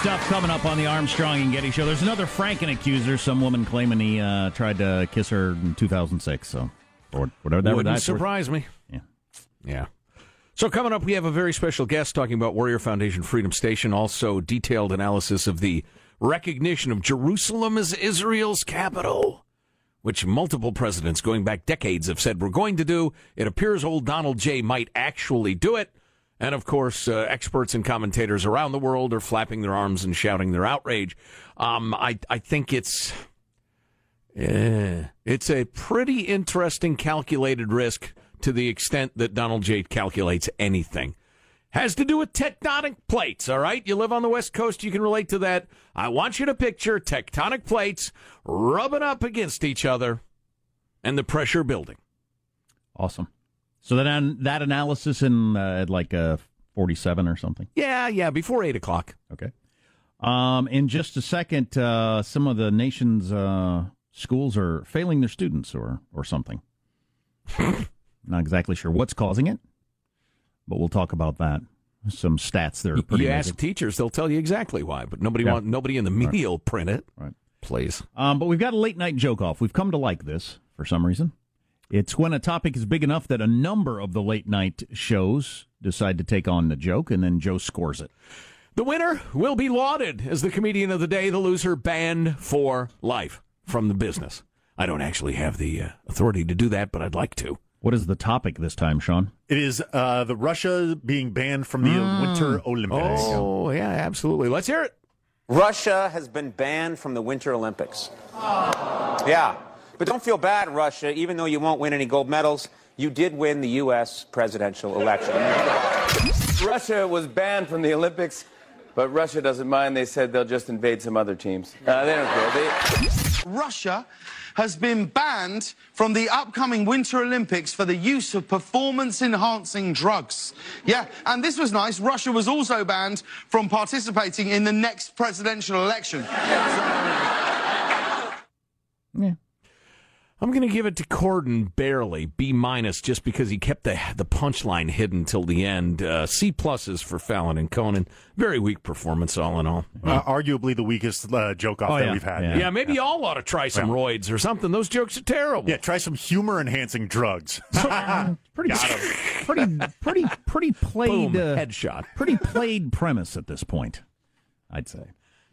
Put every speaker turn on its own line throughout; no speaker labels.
Stuff coming up on the Armstrong and Getty show. There's another Franken accuser. Some woman claiming he uh, tried to kiss her in 2006. So, or whatever that
Wouldn't
worth.
surprise me.
Yeah.
Yeah. So coming up, we have a very special guest talking about Warrior Foundation Freedom Station. Also, detailed analysis of the recognition of Jerusalem as Israel's capital, which multiple presidents going back decades have said we're going to do. It appears old Donald J. might actually do it. And of course, uh, experts and commentators around the world are flapping their arms and shouting their outrage. Um, I, I think it's yeah, it's a pretty interesting calculated risk to the extent that Donald J. calculates anything. Has to do with tectonic plates, all right? You live on the West Coast, you can relate to that. I want you to picture tectonic plates rubbing up against each other and the pressure building.
Awesome. So then that analysis in uh, at like uh, 47 or something.
Yeah, yeah, before 8 o'clock.
Okay. Um, in just a second, uh, some of the nation's uh, schools are failing their students or, or something. Not exactly sure what's causing it, but we'll talk about that. Some stats there. are pretty
You
amazing.
ask teachers, they'll tell you exactly why, but nobody
Yeah.
want nobody in the media will print it.
Right.
Please.
Um, but we've got a late night joke off. We've come to like this for some reason. It's when a topic is big enough that a number of the late night shows decide to take on the joke, and then Joe scores it.
The winner will be lauded as the comedian of the day, the loser banned for life from the business. I don't actually have the uh, authority to do that, but I'd like to.
What is the topic this time, Sean?
It is uh, the Russia being banned from the Winter Olympics.
Oh, yeah, absolutely. Let's hear it.
Russia has been banned from the Winter Olympics. Yeah. But don't feel bad, Russia. Even though you won't win any gold medals, you did win the U.S. presidential election.
Russia was banned from the Olympics, but Russia doesn't mind. They said they'll just invade some other teams. Uh, they don't care. They...
Russia has been banned from the upcoming Winter Olympics for the use of performance enhancing drugs. Yeah, and this was nice. Russia was also banned from participating in the next presidential election.
Yeah.
I'm going to give it to Corden barely B minus just because he kept the the punchline hidden till the end. Uh, C pluses for Fallon and Conan. Very weak performance, all in all.
Uh, arguably the weakest uh, joke off
Oh,
that
yeah.
we've had.
Yeah.
Yeah, maybe y'all ought to try some
Yeah.
roids or something. Those jokes are terrible.
Yeah, try some humor enhancing drugs.
Pretty, pretty, pretty, pretty played.
Boom,
uh,
headshot.
pretty played premise at this point, I'd say.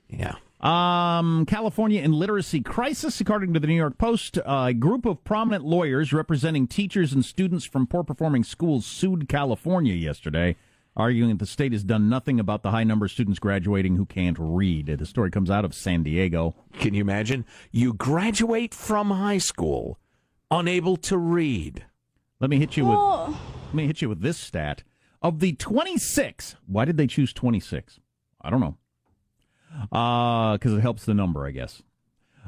Yeah.
Um, California in literacy crisis, according to the New York Post. A group of prominent lawyers representing teachers and students from poor performing schools sued California yesterday, arguing that the state has done nothing about the high number of students graduating who can't read. The story comes out of San Diego.
Can you imagine? You graduate from high school unable to read.
Let me hit you with let me hit you with this stat. Of the 26, why did they choose 26? I don't know. Uh, because it helps the number, I guess.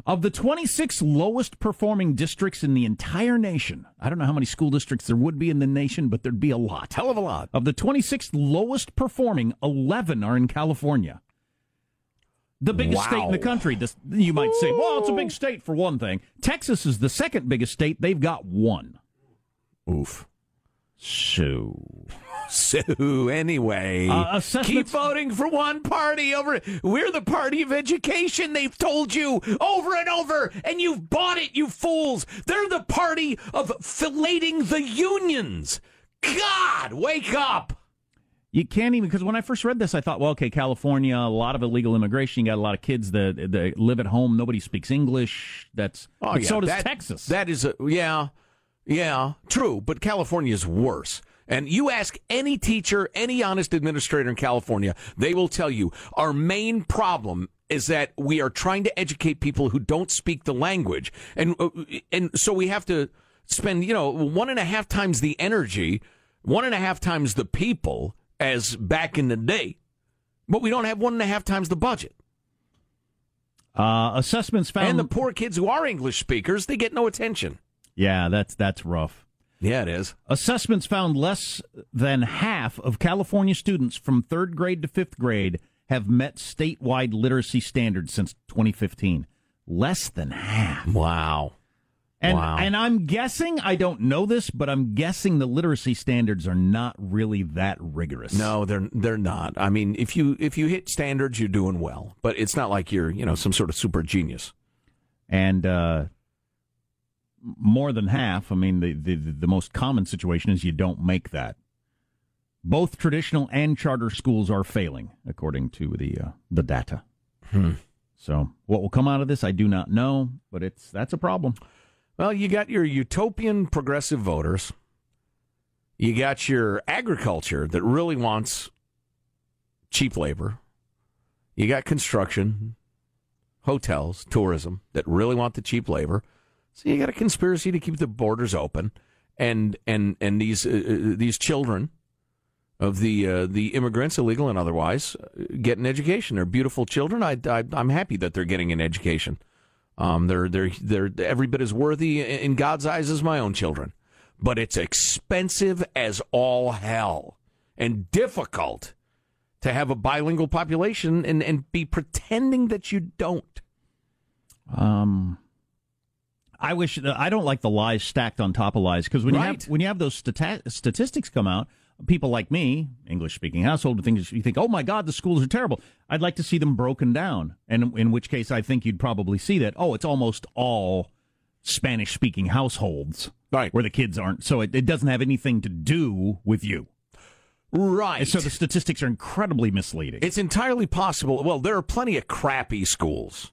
Of the 26 lowest performing districts in the entire nation, I don't know how many school districts there would be in the nation, but there'd be a lot.
Hell of a lot.
Of the 26 lowest performing, 11 are in California. The biggest state in the country. This, you might say, well, it's a big state for one thing. Texas is the second biggest state. They've got one.
Oof.
So,
So anyway,
Uh,
keep voting for one party over. We're the party of education. They've told you over and over, and you've bought it, you fools. They're the party of filleting the unions. God, wake up!
You can't even because when I first read this, I thought, well, okay, California, a lot of illegal immigration. You got a lot of kids that, that live at home. Nobody speaks English. That's
Oh, yeah,
so does
that-
Texas.
That is a yeah, yeah, true. But California is worse. And you ask any teacher, any honest administrator in California, they will tell you our main problem is that we are trying to educate people who don't speak the language, and uh, and so we have to spend you know one and a half times the energy, one and a half times the people as back in the day, but we don't have one and a half times the budget.
uh, assessments found.
And the poor kids who are English speakers, they get no attention.
Yeah, that's that's rough.
Yeah, it is.
Assessments found less than half of California students from third grade to fifth grade have met statewide literacy standards since 2015. Less than half.
Wow.
And
Wow.
and I'm guessing I don't know this, but I'm guessing the literacy standards are not really that rigorous.
No, they're they're not. I mean, if you if you hit standards, you're doing well. But it's not like you're you know some sort of super genius.
and uh, more than half. I mean, the, the the most common situation is you don't make that. Both traditional and charter schools are failing, according to the uh, the data.
Hmm.
So, what will come out of this, I do not know, but it's that's a problem.
Well, you got your utopian progressive voters. You got your agriculture that really wants cheap labor. You got construction, hotels, tourism that really want the cheap labor. So you got a conspiracy to keep the borders open, and and and these uh, uh, these children of the uh, the immigrants, illegal and otherwise, uh, get an education. They're beautiful children. I, I I'm happy that they're getting an education. Um, they're they're they're every bit as worthy in God's eyes as my own children, but it's expensive as all hell and difficult to have a bilingual population and and be pretending that you don't.
Um, I wish uh, I don't like the lies stacked on top of lies because when you have when you have those stati- statistics come out, people like me, English speaking household, things you think, oh my God, the schools are terrible. I'd like to see them broken down, and in which case I think you'd probably see that. Oh, it's almost all Spanish speaking households,
right?
Where the kids aren't, so it, it doesn't have anything to do with you,
right?
And so the statistics are incredibly misleading.
It's entirely possible. Well, there are plenty of crappy schools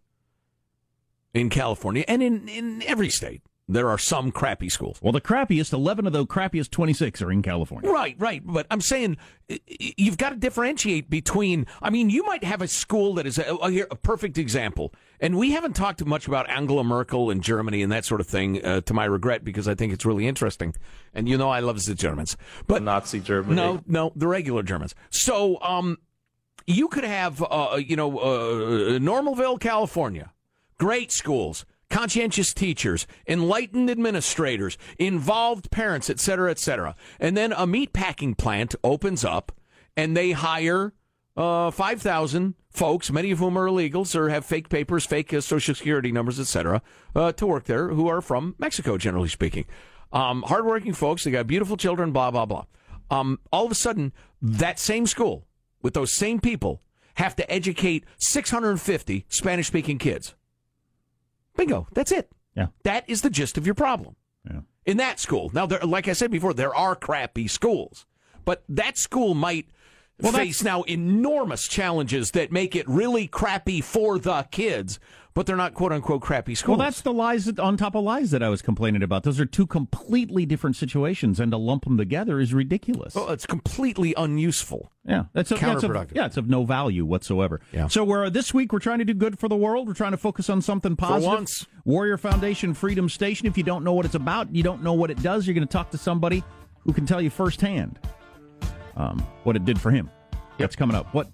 in California and in in every state. There are some crappy schools.
Well, the crappiest, 11 of the crappiest 26 are in California.
Right, right. But I'm saying y- y- you've got to differentiate between. I mean, you might have a school that is a, a, a perfect example, and we haven't talked much about Angela Merkel and Germany and that sort of thing. Uh, to my regret, because I think it's really interesting, and you know I love the Germans, but
Nazi Germany.
no, no, the regular Germans. So, um, you could have, uh, you know, uh, Normalville, California, great schools, conscientious teachers, enlightened administrators, involved parents, et cetera, et cetera. And then a meat packing plant opens up and they hire uh, 5,000 folks, many of whom are illegals or have fake papers, fake uh, social security numbers, et cetera, uh, to work there who are from Mexico, generally speaking. Um, hardworking folks, they got beautiful children, blah, blah, blah. Um, all of a sudden, that same school with those same people have to educate 650 Spanish speaking kids. Bingo. That's it.
Yeah.
That is the gist of your problem.
Yeah.
In that school. Now, there, like I said before, there are crappy schools, but that school might
Well,
face now enormous challenges that make it really crappy for the kids, but they're not quote unquote crappy schools.
Well, that's the lies that, on top of lies that I was complaining about. Those are two completely different situations, and to lump them together is ridiculous.
Well, it's completely unuseful.
Yeah, that's a, that's a-
Counterproductive.
yeah, it's of no value whatsoever.
Yeah.
So we're this week we're trying to do good for the world. We're trying to focus on something positive.
once.
Warrior Foundation Freedom Station. If you don't know what it's about, you don't know what it does. You're going to talk to somebody who can tell you firsthand um, what it did for him. That's coming up. What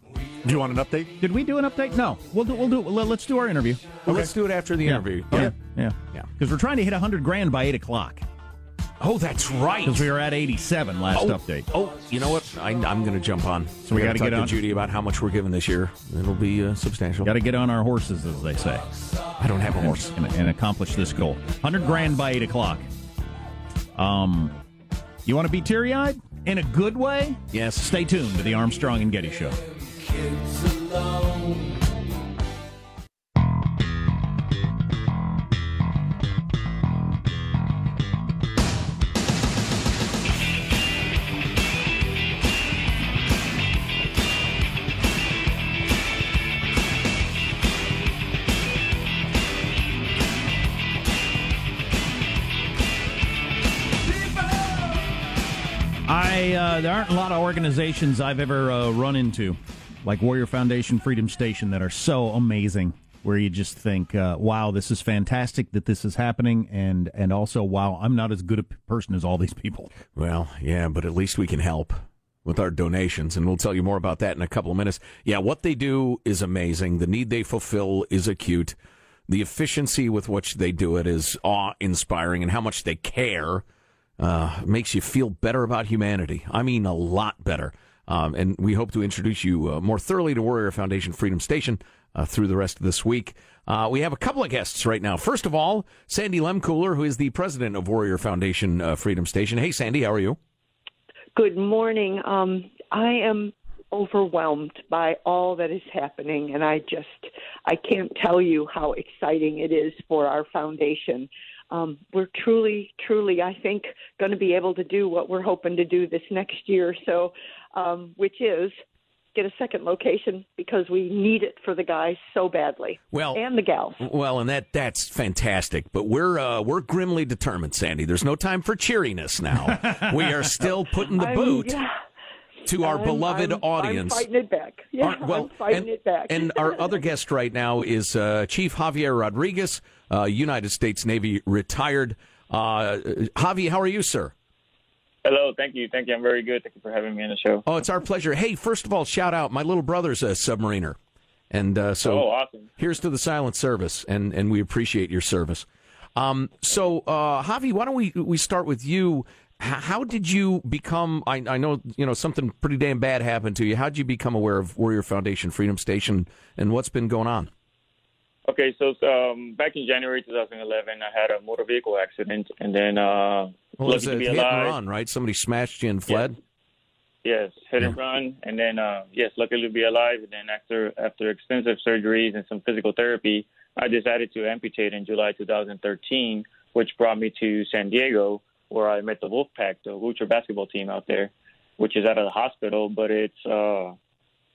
Do you want an update?
did we do an update? No, we'll do. We'll do. Let, us do our interview.
Well, Let's do it after the
Yeah.
interview.
Yeah, yeah,
Yeah.
Because we're trying to hit hundred grand by eight o'clock.
Oh, that's right.
Because we were at eighty-seven last
oh,
update.
Oh, you know what? I, I'm going to jump on.
So we
gotta
gotta
talk
get
to Judy about how much we're giving this year. It'll be uh, substantial.
Got to get on our horses, as they say.
I don't have a horse.
and, and accomplish this goal. Hundred grand by eight o'clock. Um, you want to be teary eyed in a good way?
Yes.
Stay tuned to the Armstrong and Getty Show. I uh, there aren't a lot of organizations I've ever uh, run into, like Warrior Foundation, Freedom Station, that are so amazing. Where you just think, uh, "Wow, this is fantastic that this is happening," and and also, "Wow, I'm not as good a person as all these people."
Well, yeah, but at least we can help with our donations, and we'll tell you more about that in a couple of minutes. Yeah, what they do is amazing. The need they fulfill is acute. The efficiency with which they do it is awe-inspiring, and how much they care uh, makes you feel better about humanity. I mean, a lot better. Um, and we hope to introduce you uh, more thoroughly to Warrior Foundation Freedom Station uh, through the rest of this week. Uh, we have a couple of guests right now. First of all, Sandy Lemkuil, who is the president of Warrior Foundation uh, Freedom Station. Hey, Sandy, how are you?
Good morning. Um, I am overwhelmed by all that is happening, and I just I can't tell you how exciting it is for our foundation. Um, we're truly, truly, I think, going to be able to do what we're hoping to do this next year or so, um, which is get a second location because we need it for the guys so badly.
Well,
and the gals.
Well, and that that's fantastic. But we're uh, we're grimly determined, Sandy. There's no time for cheeriness now. we are still putting the
I'm-
boot
yeah.
To our
I'm-
beloved
I'm-
audience.
I'm fighting it back. Yeah,
Our- well,
I'm fighting
and,
it back.
and our other guest right now is uh, Chief Javier Rodriguez, uh, United States Navy retired. Uh, Javi, how are you, sir?
Hello, thank you, thank you. I'm very good. Thank you for having me on the show.
Oh, it's our pleasure. Hey, first of all, shout out. My little brother's a submariner, and uh, so
Oh, awesome.
here's to the silent service, and and we appreciate your service. Um, so, uh, Javi, why don't we we start with you? How did you become? I, I know you know something pretty damn bad happened to you. How did you become aware of Warrior Foundation Freedom Station, and what's been going on?
Okay, so um, back in January 2011, I had a motor vehicle accident, and then uh,
Well, it was
lucky
a
to be
hit
alive.
and run, right? Somebody smashed you and fled.
Yes, hit and run, and then uh, yes, luckily to be alive. And then after after extensive surgeries and some physical therapy, I decided to amputate in July 2013, which brought me to San Diego, where I met the Wolfpack, the wheelchair basketball team out there, which is out of the hospital, but it's uh,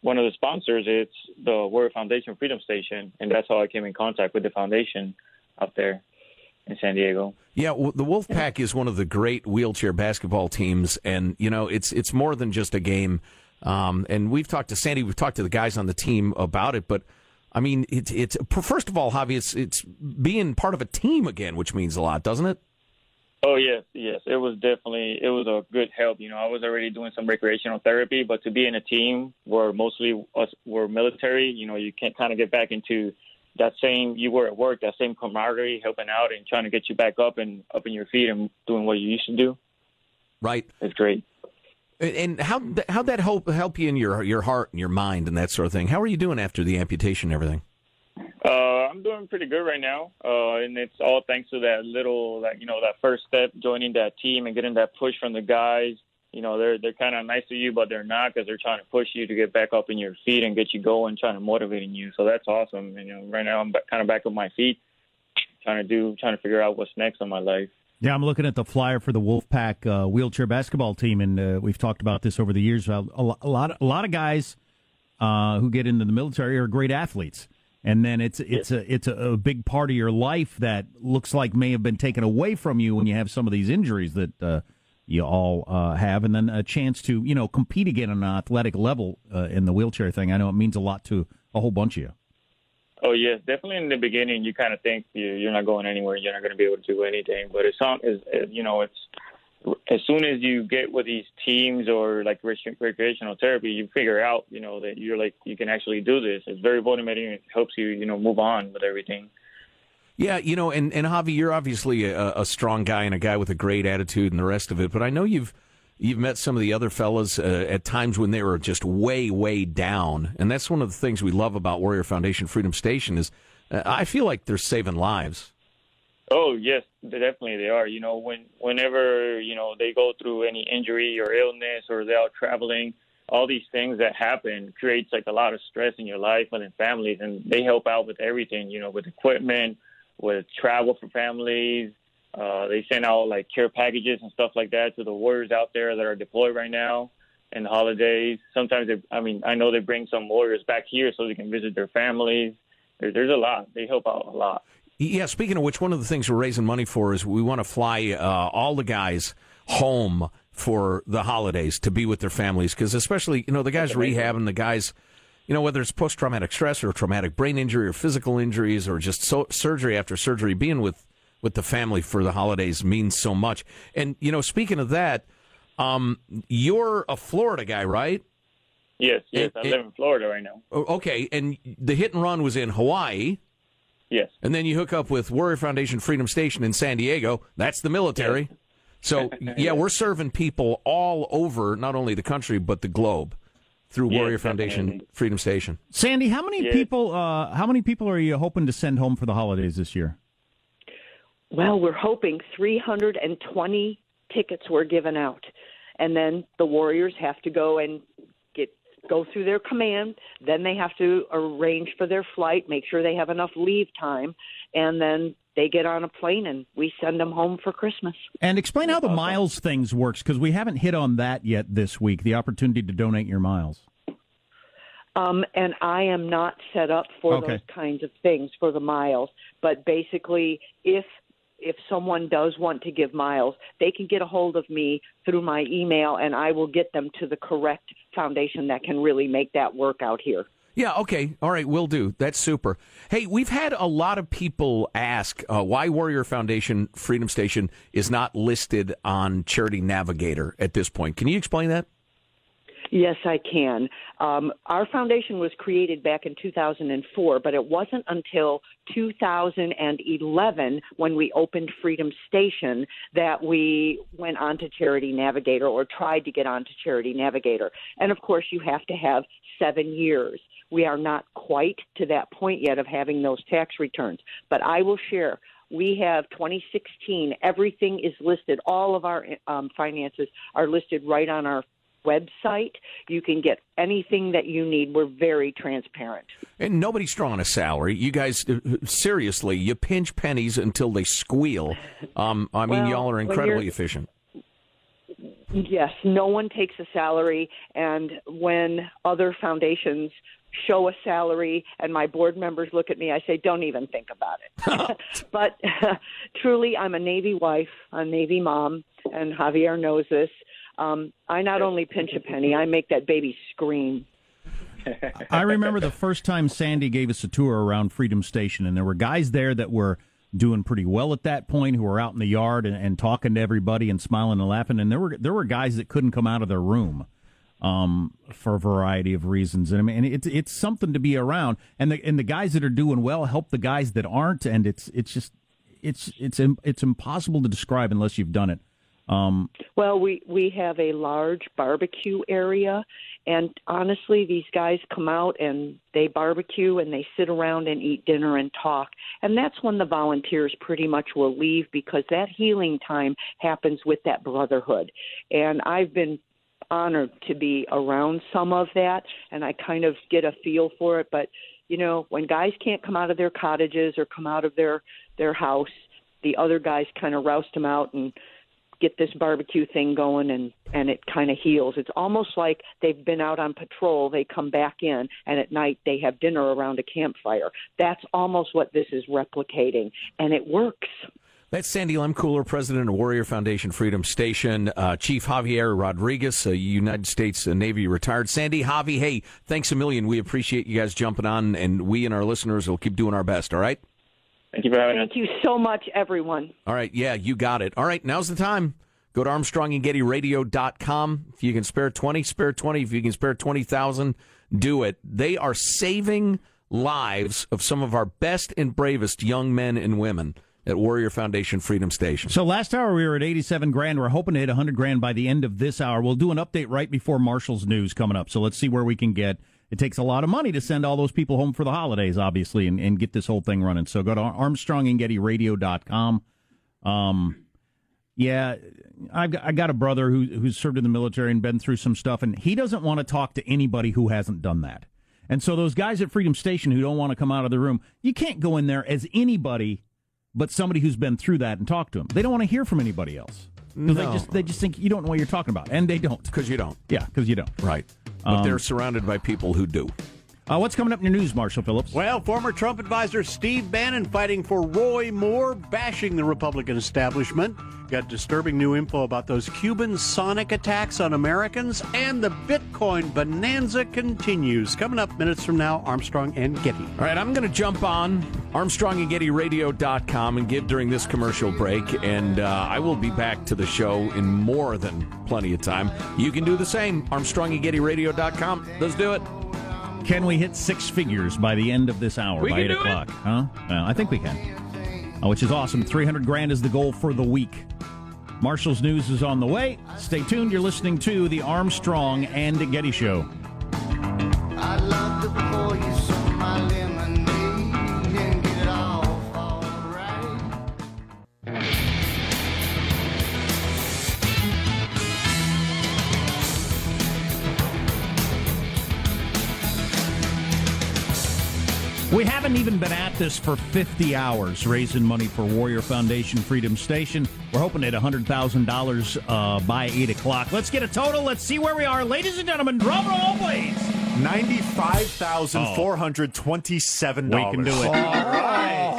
one of the sponsors. It's the Warrior Foundation Freedom Station, and that's how I came in contact with the foundation out there in San Diego.
Yeah, the Wolfpack is one of the great wheelchair basketball teams, and you know it's it's more than just a game. Um, and we've talked to Sandy, we've talked to the guys on the team about it, but I mean, it's it's first of all, Javi, it's it's being part of a team again, which means a lot, doesn't it?
Oh yes, yes. It was definitely it was a good help. You know, I was already doing some recreational therapy, but to be in a team where mostly us were military, you know, you can't kind of get back into that same you were at work, that same camaraderie, helping out and trying to get you back up and up in your feet and doing what you used to do.
Right.
It's great.
And how how that help help you in your your heart and your mind and that sort of thing? How are you doing after the amputation and everything?
Uh, I'm doing pretty good right now, uh, and it's all thanks to that little, that you know, that first step, joining that team and getting that push from the guys. You know, they're they're kind of nice to you, but they're not because they're trying to push you to get back up in your feet and get you going, trying to motivating you. So that's awesome. And, You know, right now I'm kind of back on my feet, trying to do, trying to figure out what's next in my life.
Yeah, I'm looking at the flyer for the Wolfpack uh, wheelchair basketball team, and uh, we've talked about this over the years. A, a lot, a lot of guys uh, who get into the military are great athletes, and then it's it's a it's a, a, big part of your life that looks like may have been taken away from you when you have some of these injuries that uh, you all uh, have, and then a chance to you know compete again on an athletic level uh, in the wheelchair thing. I know it means a lot to a whole bunch of you.
Oh yes, definitely in the beginning you kind of think you're not going anywhere, you're not going to be able to do anything. But as long as you know, it's as soon as you get with these teams or like recreational therapy, you figure out you know that you're like you can actually do this. It's very motivating. It helps you you know move on with everything.
Yeah, you know, and and Javi, you're obviously a, a strong guy and a guy with a great attitude and the rest of it. But I know you've You've met some of the other fellas uh, at times when they were just way, way down, and that's one of the things we love about Warrior Foundation Freedom Station is uh, I feel like they're saving lives.
Oh yes, definitely they are. You know, when whenever you know they go through any injury or illness or they're out traveling, all these things that happen creates like a lot of stress in your life and in families, and they help out with everything. You know, with equipment, with travel for families, uh, they send out like care packages and stuff like that to the warriors out there that are deployed right now and holidays. Sometimes they, I mean, I know they bring some warriors back here so they can visit their families. There, there's a lot. They help out a lot.
Yeah. Speaking of which, one of the things we're raising money for is we want to fly uh, all the guys home for the holidays to be with their families because especially you know the guys rehabbing the guys you know whether it's post-traumatic stress or traumatic brain injury or physical injuries or just so, surgery after surgery being with with the family for the holidays means so much. And you know, speaking of that, um, you're a Florida guy, right?
Yes, yes. I live in Florida right now.
Okay, and the hit and run was in Hawaii.
Yes.
And then you hook up with Warrior Foundation Freedom Station in San Diego. That's the military. Yes. So yeah, we're serving people all over, not only the country but the globe, through yes, Warrior Foundation definitely. Freedom Station.
Sandy, how many yes. people? Uh, how many people are you hoping to send home for the holidays this year?
Well, we're hoping 320 tickets were given out. And then the Warriors have to go and get go through their command. Then they have to arrange for their flight, make sure they have enough leave time, and then they get on a plane and we send them home for Christmas.
And explain how the miles things works because we haven't hit on that yet this week. The opportunity to donate your miles.
Um, and I am not set up for okay. those kinds of things for the miles. But basically, if if someone does want to give miles, they can get a hold of me through my email, and I will get them to the correct foundation that can really make that work out here.
Yeah, okay. All right, we'll do. That's super. Hey, we've had a lot of people ask uh, why Warrior Foundation Freedom Station is not listed on Charity Navigator at this point. Can you explain that?
Yes, I can. Um, our foundation was created back in 2004, but it wasn't until 2011 when we opened Freedom Station that we went on to Charity Navigator or tried to get on to Charity Navigator. And of course, you have to have seven years. We are not quite to that point yet of having those tax returns, but I will share we have 2016 everything is listed all of our um, finances are listed right on our website. You can get anything that you need. We're very transparent.
And nobody's drawing a salary. You guys, uh, seriously, you pinch pennies until they squeal. Um, I mean,
well,
y'all are incredibly efficient.
Yes, no one takes a salary. And when other foundations show a salary and my board members look at me, I say, don't even think about it. but truly, I'm a Navy wife, a Navy mom, and Javier knows this. Um, I not only pinch a penny, I make that baby scream.
I remember the first time Sandy gave us a tour around Freedom Station, and there were guys there that were doing pretty well at that point, who were out in the yard and, and talking to everybody and smiling and laughing, and there were there were guys that couldn't come out of their room. um, for a variety of reasons. And I mean, it's it's something to be around, and the and the guys that are doing well help the guys that aren't, and it's it's just it's it's it's impossible to describe unless you've done it. Um,
Well, we we have a large barbecue area, and honestly, these guys come out and they barbecue and they sit around and eat dinner and talk, and that's when the volunteers pretty much will leave because that healing time happens with that brotherhood, and I've been honored to be around some of that, and I kind of get a feel for it, but. You know, when guys can't come out of their cottages or come out of their their house, the other guys kind of roust them out and get this barbecue thing going and and it kind of heals it's almost like they've been out on patrol they come back in and at night they have dinner around a campfire that's almost what this is replicating and it works
That's Sandy Lemkuil, president of Warrior Foundation Freedom Station. Uh, Chief Javier Rodriguez, a United States Navy retired. Sandy, Javi, hey, thanks a million. We appreciate you guys jumping on, and we and our listeners will keep doing our best, all right?
Thank you for having
thank you so much everyone
All right, yeah, you got it. All right, now's the time. Go to armstrongandgettyradio.com. If you can spare 20, spare 20. If you can spare 20,000, do it. They are saving lives of some of our best and bravest young men and women at Warrior Foundation Freedom Station.
So last hour we were at 87 grand. We're hoping to hit 100 grand by the end of this hour. We'll do an update right before Marshall's news coming up. So let's see where we can get. It takes a lot of money to send all those people home for the holidays, obviously, and, and get this whole thing running. So go to armstrongandgettyradio.com. Um, yeah, I've got, I got a brother who who's served in the military and been through some stuff, and he doesn't want to talk to anybody who hasn't done that. And so those guys at Freedom Station who don't want to come out of the room, you can't go in there as anybody but somebody who's been through that and talk to them. They don't want to hear from anybody else. 'Cause They
No.
just they just think you don't know what you're talking about, and they don't.
Because you don't.
Yeah, because you don't.
Right. But
Um,
they're surrounded by people who do.
Uh, what's coming up in your news, Marshall Phillips?
Well, former Trump advisor Steve Bannon fighting for Roy Moore, bashing the Republican establishment. Got disturbing new info about those Cuban sonic attacks on Americans, and the Bitcoin bonanza continues. Coming up minutes from now, Armstrong and Getty.
All right, I'm going to jump on ArmstrongandGettyRadio.com and give during this commercial break, and uh, I will be back to the show in more than plenty of time. You can do the same. ArmstrongandGettyRadio.com. Let's do it.
Can we hit six figures by the end of this hour
We
by
can
eight
do it.
o'clock? Huh? Well, I think we can. Uh, which is awesome. Three hundred grand is the goal for the week. Marshall's news is on the way. Stay tuned. You're listening to the Armstrong and Getty Show. We haven't even been at this for 50 hours, raising money for Warrior Foundation Freedom Station. We're hoping at $100,000 uh, by 8 o'clock. Let's get a total. Let's see where we are. Ladies and gentlemen, drum roll, please.
Ninety-five thousand four hundred twenty-seven dollars.
We can do it.
Oh,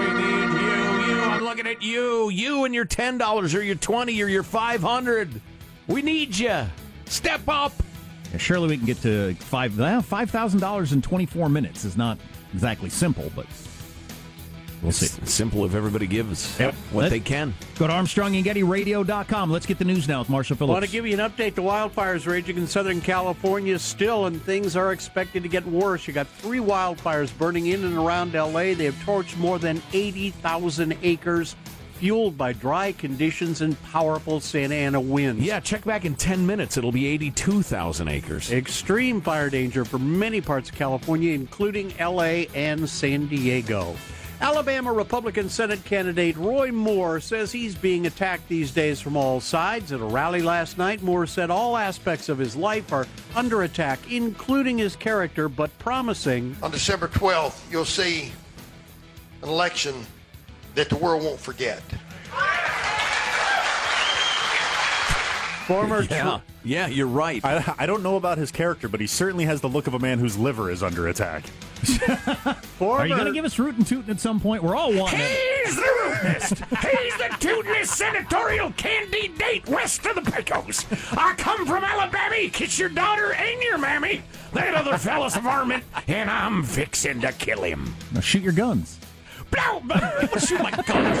we need you. You. I'm looking at you. You and your ten dollars, or your twenty, or your five hundred. We need you. Step up.
Yeah, surely we can get to five well, $5,000 in 24 minutes is not exactly simple, but we'll see.
It's simple if everybody gives
Yep.
what
Let-
they can.
Go to ArmstrongandGettyRadio.com. Let's get the news now with Marshall Phillips.
want to give you an update. The wildfires raging in Southern California still, and things are expected to get worse. You got three wildfires burning in and around LA. They have torched more than 80,000 acres, fueled by dry conditions and powerful Santa Ana winds.
Yeah, check back in 10 minutes. It'll be 82,000 acres.
Extreme fire danger for many parts of California, including LA and San Diego. Alabama Republican Senate candidate Roy Moore says he's being attacked these days from all sides. At a rally last night, Moore said all aspects of his life are under attack, including his character, but promising
On December 12th, you'll see an election that the world won't forget.
former
Yeah.
Yeah, you're right.
I, I don't know about his character, but he certainly has the look of a man whose liver is under attack.
Are you going to give us rootin' tootin' at some point? We're all wanting it.
He's the rootinest. He's the tootinest senatorial candidate west of the Pecos. I come from Alabama, kiss your daughter and your mammy. That other fella's a varmint, and I'm fixing to kill him.
Now shoot your guns.
No, but shoot my guns.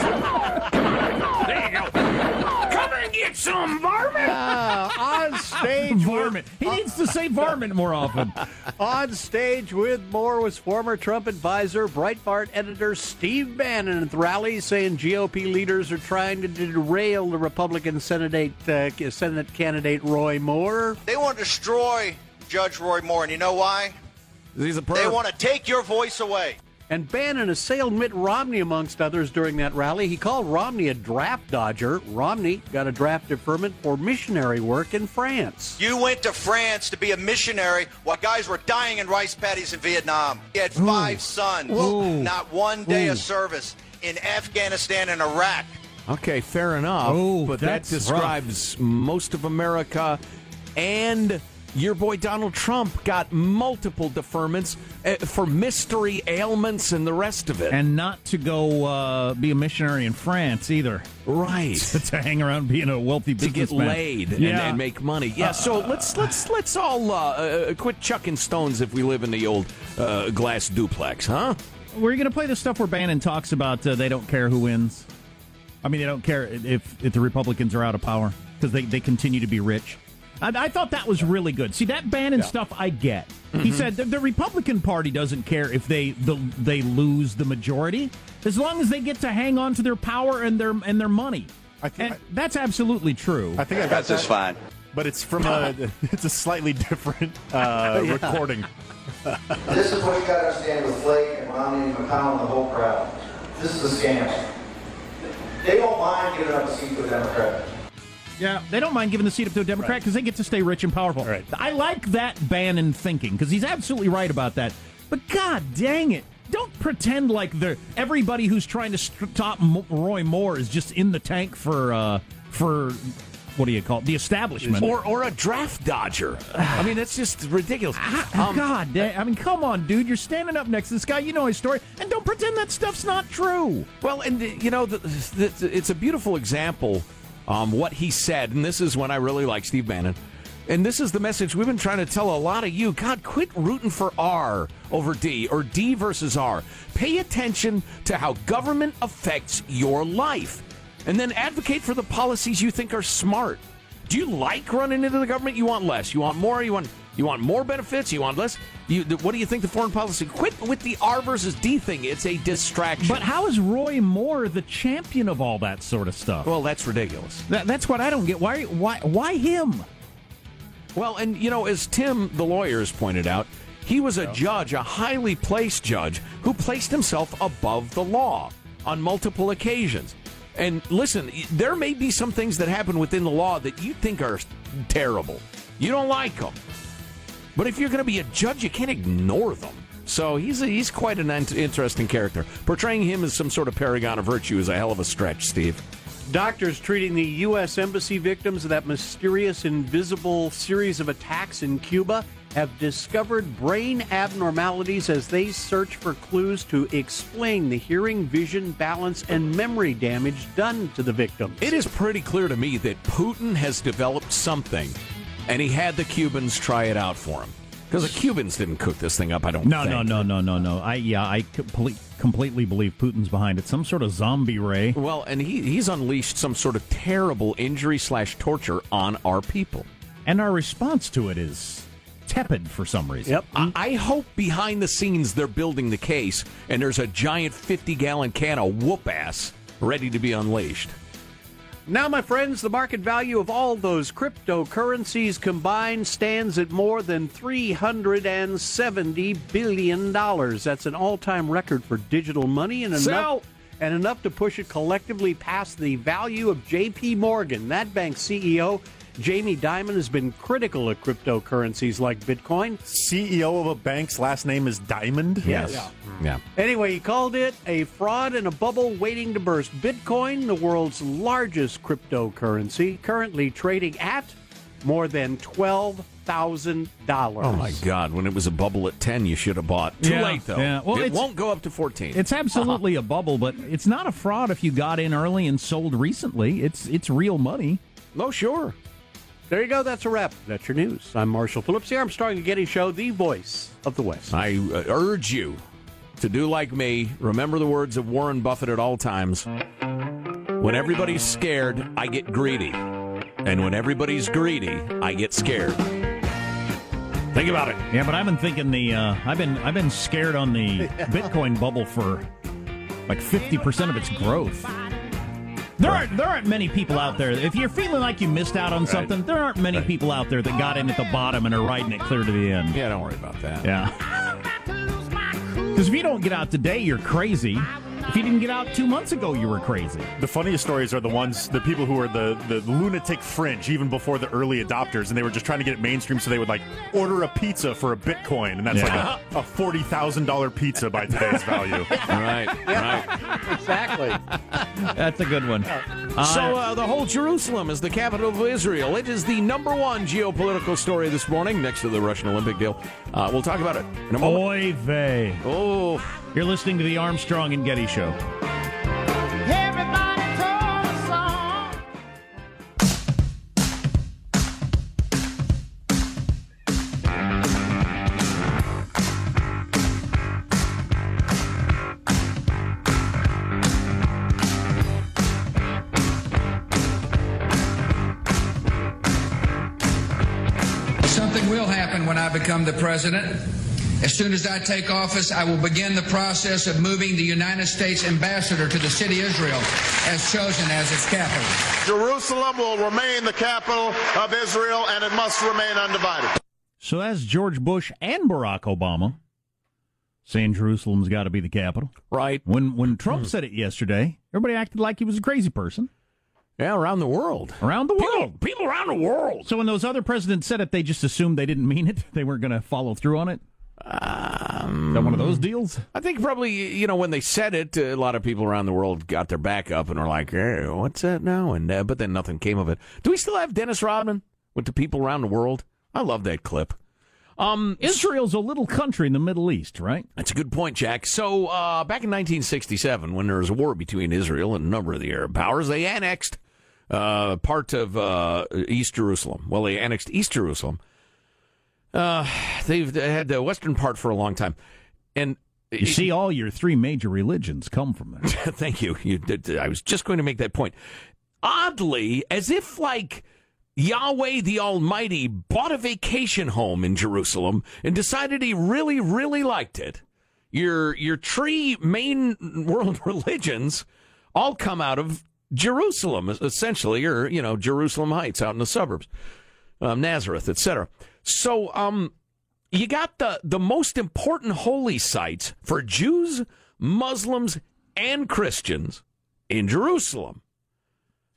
There you go. Come and get some varmint.
Uh, on stage
varmint. He needs to say varmint more often.
On stage with Moore was former Trump advisor, Breitbart editor Steve Bannon at the rally, saying GOP leaders are trying to derail the Republican Senate, uh, Senate candidate Roy Moore.
They want to destroy Judge Roy Moore, and you know why?
He's a
They want to take your voice away.
And Bannon assailed Mitt Romney, amongst others, during that rally. He called Romney a draft dodger. Romney got a draft deferment for missionary work in France.
You went to France to be a missionary while guys were dying in rice paddies in Vietnam. He had five sons,
Ooh.
not one day
Ooh.
of service in Afghanistan and Iraq.
Okay, fair enough.
Oh,
but that
that's
describes most of America and your boy Donald Trump got multiple deferments uh, for mystery ailments and the rest of it.
And not to go uh, be a missionary in France either.
Right.
to hang around being a wealthy
to get laid and,
Yeah.
and make money. Yeah, so let's let's let's all uh, uh, quit chucking stones if we live in the old uh, glass duplex, huh?
We're going to play the stuff where Bannon talks about uh, they don't care who wins. I mean, they don't care if if the Republicans are out of power because they, they continue to be rich. I, I thought that was really good. See, that Bannon stuff I get. He
Mhm.
said the, the Republican Party doesn't care if they the, they lose the majority as long as they get to hang on to their power and their and their money. I and that's absolutely true.
I think I got
That's
that.
fine.
But it's from a it's a slightly different uh,
Yeah.
recording.
This is what you got to understand with Flake and Romney and McConnell and the whole crowd. This is a scam. They don't mind giving up a seat to a Democrat.
Yeah, they don't mind giving the seat up to a Democrat because they get to stay rich and powerful. I like that Bannon thinking because he's absolutely right about that. But God dang it. Don't pretend like the everybody who's trying to stop Roy Moore is just in the tank for uh, for what do you call it? The establishment.
Or or a draft dodger. I mean, that's just ridiculous. Um,
God, I mean, come on, dude. You're standing up next to this guy. You know his story, and don't pretend that stuff's not true.
Well, and you know, the, the, it's a beautiful example. Um, what he said, and this is when I really like Steve Bannon. And this is the message we've been trying to tell a lot of you. God, quit rooting for R over D or D versus R. Pay attention to how government affects your life, and then advocate for the policies you think are smart. Do you like running into the government? You want less. You want more. You want you want more benefits. You want less. You, what do you think the foreign policy? Quit with the R versus D thing. It's a distraction.
But how is Roy Moore the champion of all that sort of stuff?
Well, that's ridiculous.
That, that's what I don't get. Why? Why? Why him?
Well, and you know, as Tim, the lawyer, has pointed out, he was a judge, a highly placed judge, who placed himself above the law on multiple occasions. And listen, there may be some things that happen within the law that you think are terrible. You don't like them. But if you're going to be a judge, you can't ignore them. So he's a, he's quite an interesting character. Portraying him as some sort of paragon of virtue is a hell of a stretch, Steve.
Doctors treating the U.S. Embassy victims of that mysterious, invisible series of attacks in Cuba have discovered brain abnormalities as they search for clues to explain the hearing, vision, balance, and memory damage done to the victims.
It is pretty clear to me that Putin has developed something, and he had the Cubans try it out for him. Because the Cubans didn't cook this thing up, I don't
No,
think.
no, no, no, no, no. I yeah, I complete, completely believe Putin's behind it. Some sort of zombie ray.
Well, and he, he's unleashed some sort of terrible injury slash torture on our people.
And our response to it is tepid for some reason.
Yep.
I, I hope behind the scenes they're building the case, and there's a giant 50 gallon can of whoop ass ready to be unleashed.
Now, my friends, the market value of all those cryptocurrencies combined stands at more than $370 billion. That's an all time record for digital money and enough, and enough to push it collectively past the value of JP Morgan. That bank's CEO, Jamie Dimon, has been critical of cryptocurrencies like Bitcoin.
CEO of a bank's last name is Diamond.
Yes.
Yeah. Hmm.
Anyway, he called it a fraud and a bubble waiting to burst. Bitcoin, the world's largest cryptocurrency, currently trading at more than $12,000.
Oh my God! When it was a bubble at 10, you should have bought. Too
Yeah,
late though.
yeah. Well,
it won't go up to 14.
It's absolutely a bubble, but it's not a fraud if you got in early and sold recently. It's it's real money.
No, sure.
There you go. That's a wrap. That's your news. I'm Marshall Phillips, here. I'm Armstrong and Getty Show, the voice of the West.
I uh, urge you to do like me. Remember the words of Warren Buffett at all times. When everybody's scared, I get greedy. And when everybody's greedy, I get scared. Think about it.
Yeah, but I've been thinking the uh, I've been I've been scared on the Bitcoin bubble for like fifty percent of its growth. There aren't there aren't many people out there. If you're feeling like you missed out on something, there aren't many people out there that got in at the bottom and are riding it clear to the end.
Yeah, don't worry about that.
Yeah. Because if you don't get out today, you're crazy. If you didn't get out two months ago, you were crazy.
The funniest stories are the ones, the people who are the, the lunatic fringe, even before the early adopters, and they were just trying to get it mainstream, so they would like order a pizza for a Bitcoin, and that's
Yeah.
like a, a forty thousand dollar pizza by today's value.
right, right.
Exactly.
That's a good one.
so uh, the whole Jerusalem is the capital of Israel. It is the number one geopolitical story this morning, next to the Russian Olympic deal. Uh, we'll talk about it in a moment.
Oy vey.
Oh.
You're listening to the Armstrong and Getty Show.
I become the president. As soon as I take office, I will begin the process of moving the United States ambassador to the city of Israel as chosen as its capital.
Jerusalem will remain the capital of Israel and it must remain undivided.
So that's George Bush and Barack Obama saying Jerusalem's got to be the capital.
Right.
When when Trump hmm. said it yesterday, everybody acted like he was a crazy person.
Yeah, around the world.
Around the world.
People around the world.
So when those other presidents said it, they just assumed they didn't mean it. They weren't going to follow through on it.
Um,
Is that one of those deals?
I think probably, you know, when they said it, a lot of people around the world got their back up and were like, hey, what's that now? And uh, But then nothing came of it. Do we still have Dennis Rodman with the people around the world? I love that clip. Um,
Israel's a little country in the Middle East, right?
That's a good point, Jack. So, uh, back in 1967, when there was a war between Israel and a number of the Arab powers, they annexed uh, part of uh, East Jerusalem. Well, they annexed East Jerusalem. Uh, they've they had the western part for a long time, and
You see, all your three major religions come from there.
Thank you. You did. I was just going to make that point. Oddly, as if like Yahweh the Almighty bought a vacation home in Jerusalem and decided he really, really liked it. Your your three main world religions all come out of Jerusalem, essentially, or you know, Jerusalem Heights out in the suburbs, um, Nazareth, etc. So, um, you got the the most important holy sites for Jews, Muslims, and Christians in Jerusalem.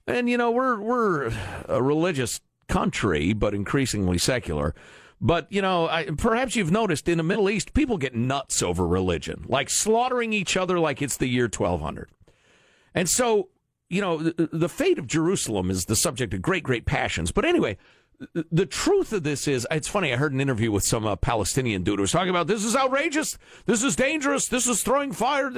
And you know, we're we're a religious country, but increasingly secular. But you know, I, perhaps you've noticed in the Middle East, people get nuts over religion, like slaughtering each other like it's the year 1200. And so, you know, the, fate of Jerusalem is the subject of great, great passions. But anyway, the- truth of this is, it's funny. I heard an interview with some uh, Palestinian dude who was talking about this is outrageous, this is dangerous, this is throwing fire.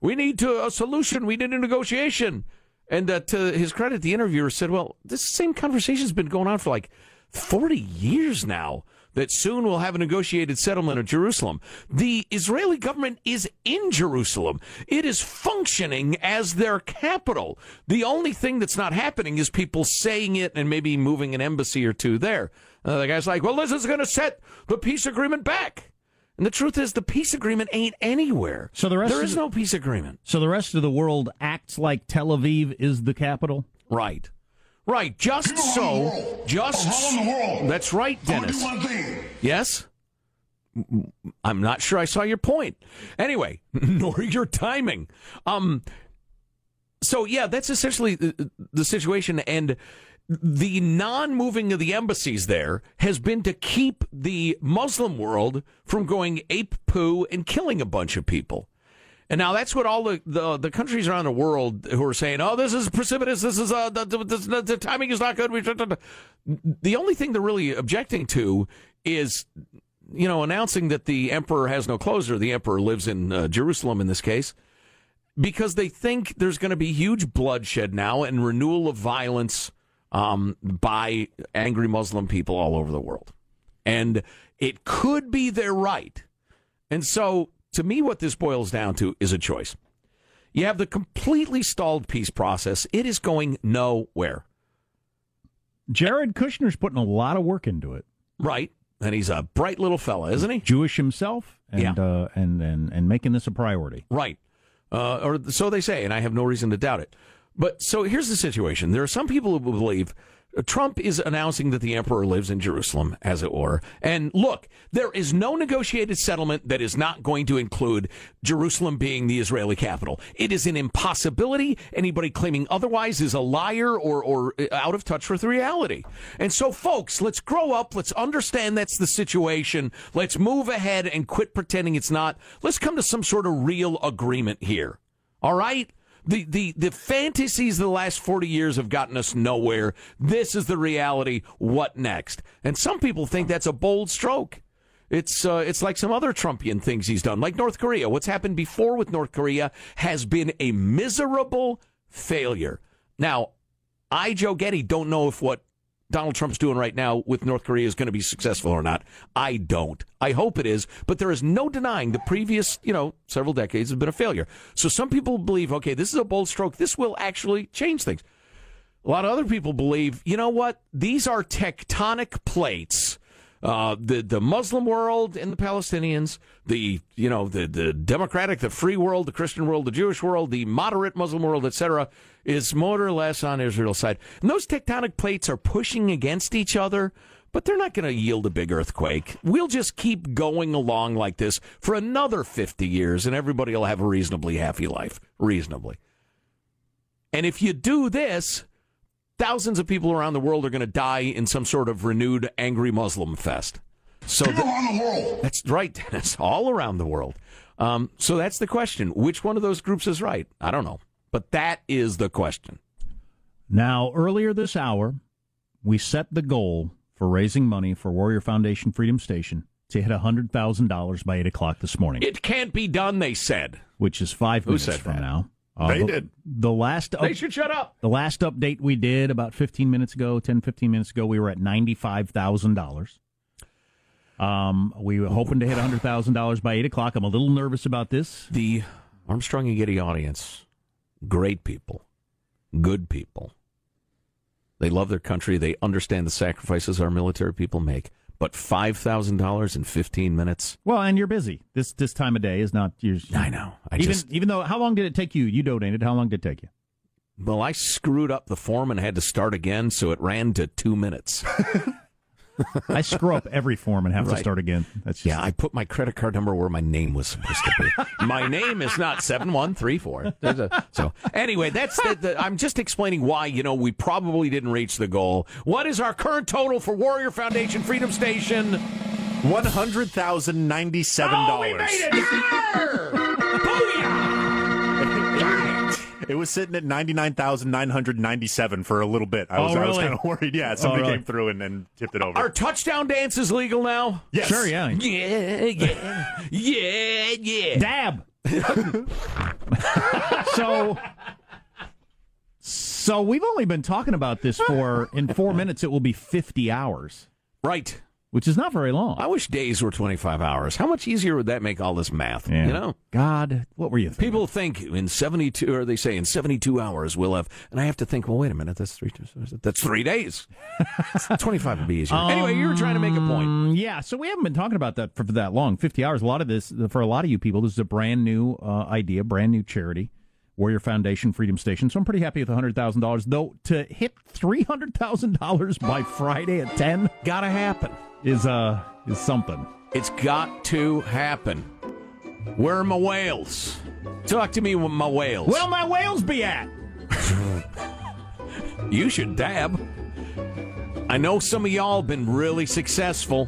We need to, a solution. We need a negotiation. And uh, to his credit, the interviewer said, "Well, this same conversation's been going on for like 40 years now." That soon we'll have a negotiated settlement of Jerusalem. The Israeli government is in Jerusalem. It is functioning as their capital. The only thing that's not happening is people saying it and maybe moving an embassy or two there. Uh, the guy's like, well, this is going to set the peace agreement back. And the truth is, the peace agreement ain't anywhere.
So the rest
there is
the-
no peace agreement.
So the rest of the world acts like Tel Aviv is the capital?
Right. Right. Just so. Just. That's right, Dennis. Yes? I'm not sure I saw your point. Anyway, nor your timing. Um, so, yeah, that's essentially the, the situation. And the non moving of the embassies there has been to keep the Muslim world from going ape poo and killing a bunch of people. And now that's what all the, the, the countries around the world who are saying, "Oh, this is precipitous. This is uh, the, the, timing is not good." The only thing they're really objecting to is, you know, announcing that the emperor has no clothes, or the emperor lives in uh, Jerusalem in this case, because they think there's going to be huge bloodshed now and renewal of violence um, by angry Muslim people all over the world, and it could be their right. And so, to me, what this boils down to is a choice. You have the completely stalled peace process. It is going nowhere.
Jared Kushner's putting a lot of work into it.
Right. and he's a bright little fella, isn't he?
Jewish himself, and
Yeah.
uh, and and and making this a priority.
Right. Uh, or so they say, and I have no reason to doubt it. But so here's the situation. There are some people who believe Trump is announcing that the emperor lives in Jerusalem, as it were. And look, there is no negotiated settlement that is not going to include Jerusalem being the Israeli capital. It is an impossibility. Anybody claiming otherwise is a liar or, or uh, out of touch with reality. And so, folks, let's grow up. Let's understand that's the situation. Let's move ahead and quit pretending it's not. Let's come to some sort of real agreement here. All right? The, the, the fantasies of the last 40 years have gotten us nowhere. This is the reality. What next? And some people think that's a bold stroke. It's uh, it's like some other Trumpian things he's done, like North Korea. What's happened before with North Korea has been a miserable failure. Now, I, Joe Getty, don't know if what Donald Trump's doing right now with North Korea is going to be successful or not. I don't. I hope it is, but there is no denying the previous, you know, several decades have been a failure. So some people believe, okay, this is a bold stroke. This will actually change things. A lot of other people believe, you know what? These are tectonic plates. Uh, the the Muslim world and the Palestinians, the you know the the democratic, the free world, the Christian world, the Jewish world, the moderate Muslim world, etc., is more or less on Israel's side. And those tectonic plates are pushing against each other, but they're not going to yield a big earthquake. We'll just keep going along like this for another fifty years, and everybody will have a reasonably happy life, reasonably. And if you do this, thousands of people around the world are going to die in some sort of renewed angry Muslim fest. So th-
around the world.
that's right, Dennis. All around the world. Um, so that's the question. Which one of those groups is right? I don't know, but that is the question.
Now, earlier this hour, we set the goal for raising money for Warrior Foundation Freedom Station to hit $100,000 by 8 o'clock this morning,
It can't be done, they said.
which is five
Who
minutes
said
from
that?
now. Uh,
They
the,
did.
The last
They should shut up.
the last update we did about 15 minutes ago, 10, 15 minutes ago, we were at $95,000. Um, we were hoping to hit $100,000 by 8 o'clock. I'm a little nervous about this.
The Armstrong and Getty audience, great people, good people. They love their country. They understand the sacrifices our military people make. But five thousand dollars in fifteen minutes.
Well, and you're busy. This this time of day is not. You're,
I know. I
even
just
even though, how long did it take you? You donated. How long did it take you?
well, I screwed up the form and had to start again, so it ran to two minutes.
I screw up every form and have to start again. That's just,
Yeah, I put my credit card number where my name was supposed to be. my name is not seven one three four. So anyway, that's the, the, I'm just explaining why you know we probably didn't reach the goal. What is our current total for Warrior Foundation Freedom Station?
One hundred thousand ninety-seven
Oh, we
dollars.
made it! It!
It was sitting at ninety-nine thousand nine hundred ninety-seven for a little bit. I oh, was,
Oh,
I was kind of worried. Yeah, oh, somebody
Oh, really?
came through and, and tipped it over.
Our touchdown dance is legal now.
yes.
Sure, yeah.
Yeah, yeah, yeah, yeah.
Dab. so, so we've only been talking about this for in four minutes. It will be fifty hours,
Right.
Which is not very long.
I wish days were 25 hours. How much easier would that make all this math?
Yeah.
You know?
God, what were you thinking?
People think in 72, or they say in 72 hours we'll have, and I have to think, well, wait a minute, that's three, that's three days. 25 would be easier. anyway, you were trying to make a point.
Um, yeah, so we haven't been talking about that for, for that long. Fifty hours. A lot of this, for a lot of you people, this is a brand new uh, idea, brand new charity. Warrior Foundation Freedom Station. So I'm pretty happy with $100,000. Though to hit $300,000 by Friday at 10
Gotta happen.
is uh is something.
It's got to happen. Where are my whales? Talk to me with my whales.
Where'll my whales be at?
you should dab. I know some of y'all been really successful.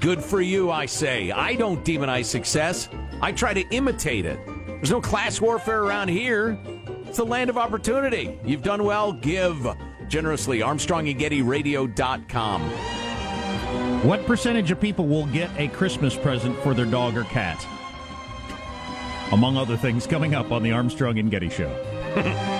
Good for you, I say. I don't demonize success. I try to imitate it. There's no class warfare around here. It's the land of opportunity. You've done well. Give generously. ArmstrongandGettyRadio.com.
What percentage of people will get a Christmas present for their dog or cat? Among other things, coming up on the Armstrong and Getty Show.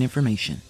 information.